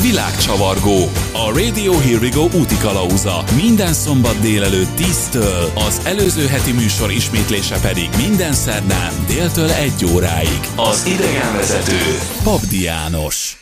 Világcsavargó. A Radio Here We Go úti kalauza. Minden szombat délelőtt 10-től, az előző heti műsor ismétlése pedig minden szerdán déltől 1 óráig. Az idegenvezető Papdi János.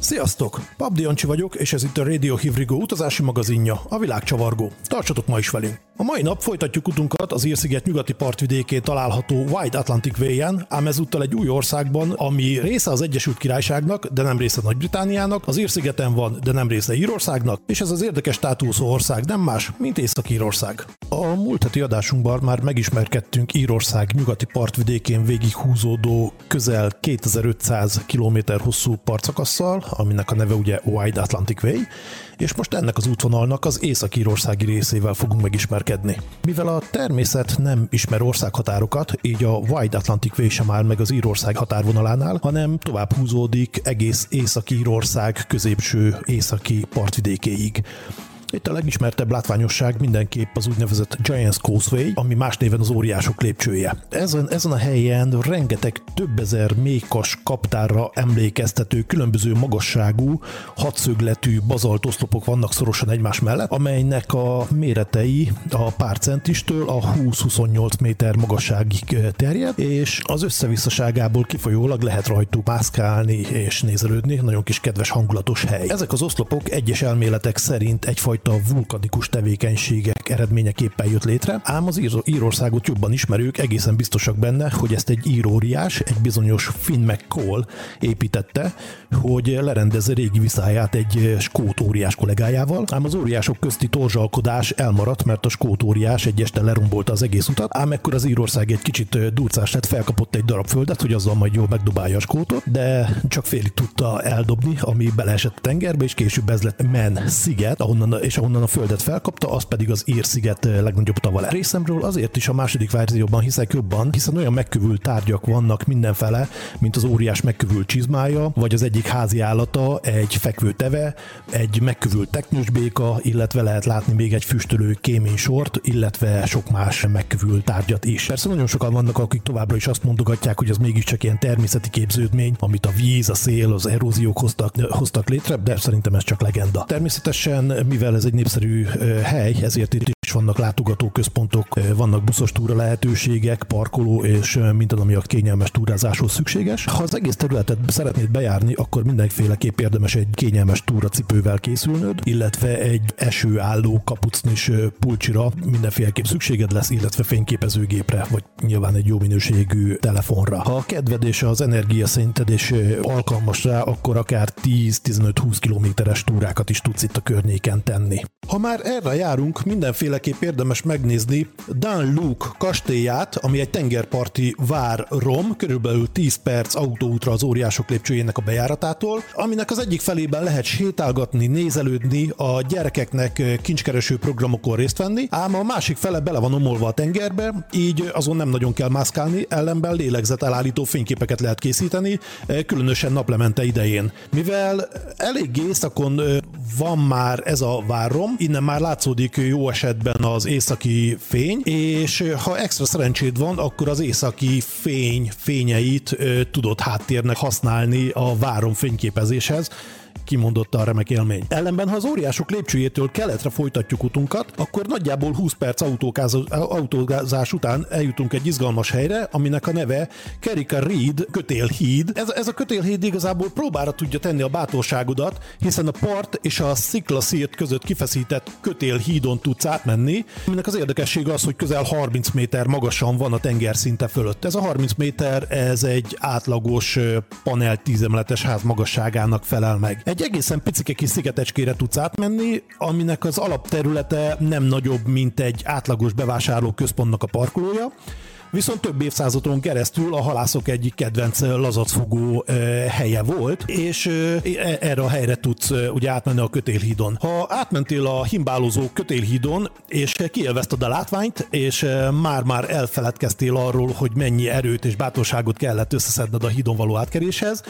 Sziasztok! Pabdi Jancsi vagyok, és ez itt a Radio Hivrigo utazási magazinja, a világcsavargó. Tartsatok ma is velünk! A mai nap folytatjuk utunkat az Írsziget nyugati partvidékén található White Atlantic Way-en, ám ezúttal egy új országban, ami része az Egyesült Királyságnak, de nem része Nagy-Britániának, az Írszigeten van, de nem része Írországnak, és ez az érdekes státuszú ország nem más, mint Észak-Írország. A múlt heti adásunkban már megismerkedtünk Írország nyugati partvidékén végighúzódó közel 2500 km hosszú partszakasszal, aminek a neve ugye Wide Atlantic Way, és most ennek az útvonalnak az észak-írországi részével fogunk megismerkedni. Mivel a természet nem ismer országhatárokat, így a Wide Atlantic Way sem áll meg az Írország határvonalánál, hanem tovább húzódik egész Észak-Írország középső északi partvidékéig. Itt a legismertebb látványosság mindenképp az úgynevezett Giants Causeway, ami más néven az óriások lépcsője. Ezen, ezen a helyen rengeteg több ezer mékas kaptárra emlékeztető különböző magasságú, hatszögletű bazaltoszlopok vannak szorosan egymás mellett, amelynek a méretei a pár centistől a 20-28 méter magasságig terjed, és az összevisszaságából kifolyólag lehet rajtuk mászkálni és nézelődni, nagyon kis kedves hangulatos hely. Ezek az oszlopok egyes elméletek szerint egyfajta egyfajta vulkanikus tevékenységek eredményeképpen jött létre, ám az Ír- Írországot jobban ismerők egészen biztosak benne, hogy ezt egy íróriás, egy bizonyos Finn McCall építette, hogy lerendezze régi viszáját egy skót óriás kollégájával, ám az óriások közti torzsalkodás elmaradt, mert a skót óriás egy este lerombolta az egész utat, ám ekkor az Írország egy kicsit durcás lett, felkapott egy darab földet, hogy azzal majd jól megdobálja a skótot, de csak félig tudta eldobni, ami beleesett a tengerbe, és később ez lett Men sziget, ahonnan és ahonnan a földet felkapta, az pedig az Ír-sziget eh, legnagyobb tavale. Részemről azért is a második verzióban hiszek jobban, hiszen olyan megkövült tárgyak vannak mindenfele, mint az óriás megkövült csizmája, vagy az egyik házi állata, egy fekvő teve, egy megkövült teknős béka, illetve lehet látni még egy füstölő kéménysort, illetve sok más megkövült tárgyat is. Persze nagyon sokan vannak, akik továbbra is azt mondogatják, hogy az mégiscsak ilyen természeti képződmény, amit a víz, a szél, az eróziók hoztak, hoztak létre, de szerintem ez csak legenda. Természetesen, mivel ez egy népszerű hely, ezért itt is vannak látogatóközpontok, vannak buszos túra lehetőségek, parkoló és minden, ami a kényelmes túrázáshoz szükséges. Ha az egész területet szeretnéd bejárni, akkor mindenféleképp érdemes egy kényelmes túracipővel készülnöd, illetve egy esőálló kapucnis pulcsira mindenféleképp szükséged lesz, illetve fényképezőgépre, vagy nyilván egy jó minőségű telefonra. Ha a kedved és az energiaszinted és alkalmas rá, akkor akár 10-15-20 kilométeres túrákat is tudsz itt a környéken tenni. Ha már erre járunk, mindenféleképp érdemes megnézni Dan Luke kastélyát, ami egy tengerparti vár rom, körülbelül 10 perc autóútra az óriások lépcsőjének a bejáratától, aminek az egyik felében lehet sétálgatni, nézelődni, a gyerekeknek kincskereső programokon részt venni, ám a másik fele bele van omolva a tengerbe, így azon nem nagyon kell mászkálni, ellenben lélegzet elállító fényképeket lehet készíteni, különösen naplemente idején. Mivel elég északon van már ez a várom, innen már látszódik jó esetben az északi fény, és ha extra szerencséd van, akkor az északi fény fényeit tudod háttérnek használni a várom fényképezéshez kimondotta a remek élmény. Ellenben, ha az óriások lépcsőjétől keletre folytatjuk utunkat, akkor nagyjából 20 perc autózás után eljutunk egy izgalmas helyre, aminek a neve Kerika Reed kötélhíd. Ez, ez a kötélhíd igazából próbára tudja tenni a bátorságodat, hiszen a part és a sziklaszírt között kifeszített kötélhídon tudsz átmenni, aminek az érdekessége az, hogy közel 30 méter magasan van a tengerszinte fölött. Ez a 30 méter, ez egy átlagos panel tízemeletes ház magasságának felel meg. Egy egészen picike kis szigetecskére tudsz átmenni, aminek az alapterülete nem nagyobb, mint egy átlagos bevásárló központnak a parkolója, viszont több évszázadon keresztül a halászok egyik kedvenc lazacfogó helye volt, és e, erre a helyre tudsz ugye átmenni a kötélhídon. Ha átmentél a himbálózó kötélhídon, és kielvezted a látványt, és már-már elfeledkeztél arról, hogy mennyi erőt és bátorságot kellett összeszedned a hídon való átkeréshez,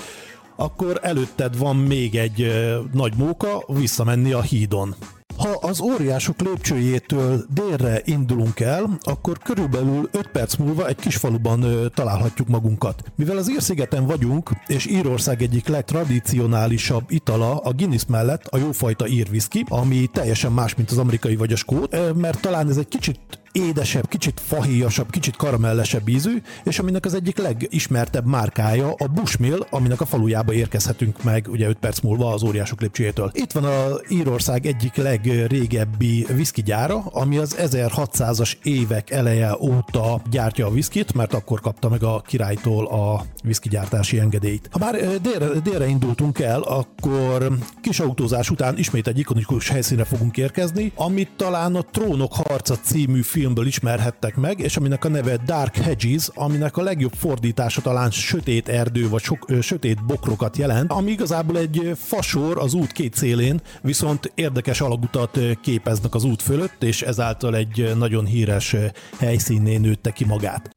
akkor előtted van még egy nagy móka visszamenni a hídon. Ha az óriások lépcsőjétől délre indulunk el, akkor körülbelül 5 perc múlva egy kis faluban ö, találhatjuk magunkat. Mivel az Ír-szigeten vagyunk, és Írország egyik legtradicionálisabb itala a Guinness mellett a jófajta ír whisky, ami teljesen más, mint az amerikai vagy a skót, mert talán ez egy kicsit édesebb, kicsit fahéjasabb, kicsit karamellesebb ízű, és aminek az egyik legismertebb márkája a Bushmill, aminek a falujába érkezhetünk meg ugye 5 perc múlva az óriások lépcsőjétől. Itt van a Írország egyik legrégebbi whisky gyára, ami az 1600-as évek eleje óta gyártja a viszkit, mert akkor kapta meg a királytól a whisky gyártási engedélyt. Ha már délre, délre indultunk el, akkor kis autózás után ismét egy ikonikus helyszínre fogunk érkezni, amit talán a Trónok harca című film filmből ismerhettek meg, és aminek a neve Dark Hedges, aminek a legjobb fordítása talán sötét erdő vagy sok, ö, sötét bokrokat jelent, ami igazából egy fasor az út két szélén, viszont érdekes alagutat képeznek az út fölött, és ezáltal egy nagyon híres helyszínné nőtte ki magát.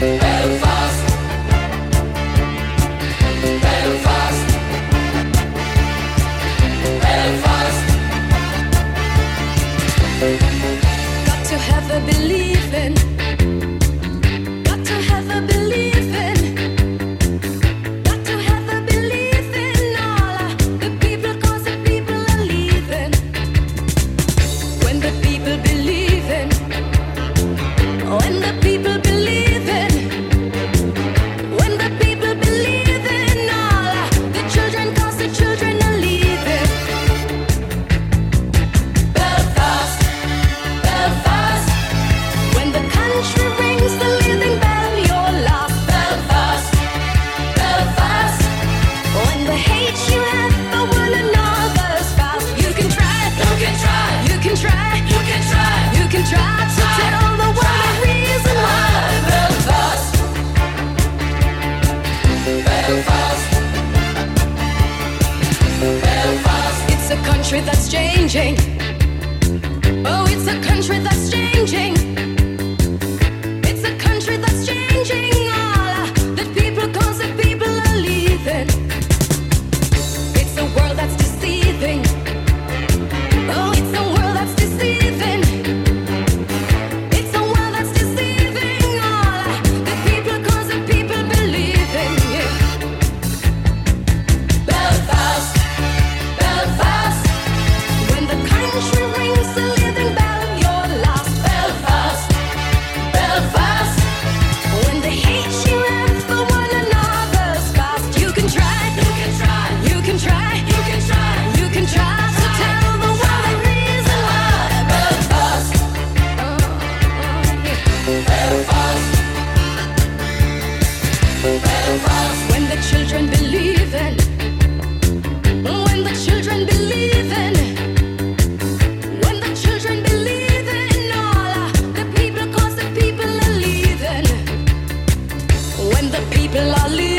Belfast. believe. country that's changing. people are leaving.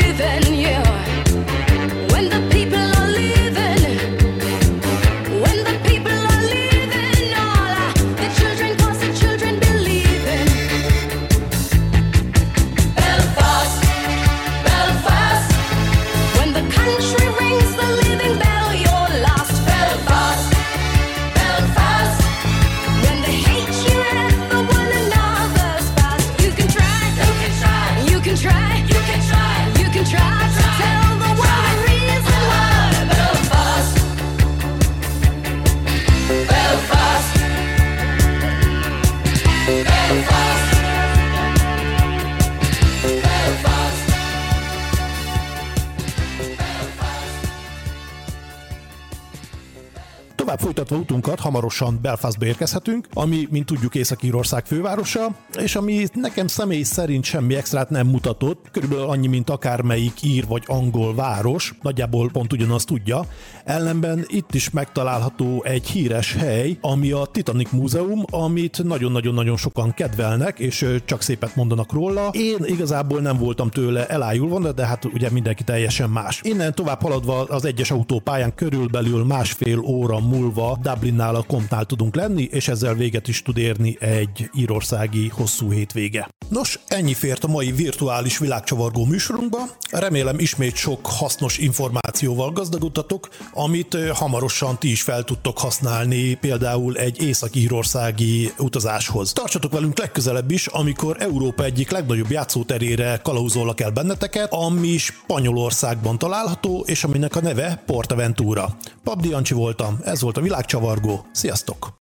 Tovább folytatva utunkat hamarosan Belfastba érkezhetünk, ami, mint tudjuk, Észak-Írország fővárosa, és ami nekem személy szerint semmi extrát nem mutatott, körülbelül annyi, mint akármelyik ír vagy angol város, nagyjából pont ugyanazt tudja. Ellenben itt is megtalálható egy híres hely, ami a Titanic Múzeum, amit nagyon-nagyon-nagyon sokan kedvelnek, és csak szépet mondanak róla. Én igazából nem voltam tőle elájulva, de hát ugye mindenki teljesen más. Innen tovább haladva az egyes autópályán körülbelül másfél óra múlva Dublinnál a kompnál tudunk lenni, és ezzel véget is tud érni egy írországi hosszú hétvége. Nos, ennyi fért a mai virtuális világcsavargó műsorunkba. Remélem ismét sok hasznos információval gazdagodtatok, amit hamarosan ti is fel tudtok használni például egy észak-írországi utazáshoz. Tartsatok velünk legközelebb is, amikor Európa egyik legnagyobb játszóterére kalauzolnak el benneteket, ami Spanyolországban található, és aminek a neve Portaventura. Pabdi Jancsi voltam, ez volt a világcsavargó. Sziasztok!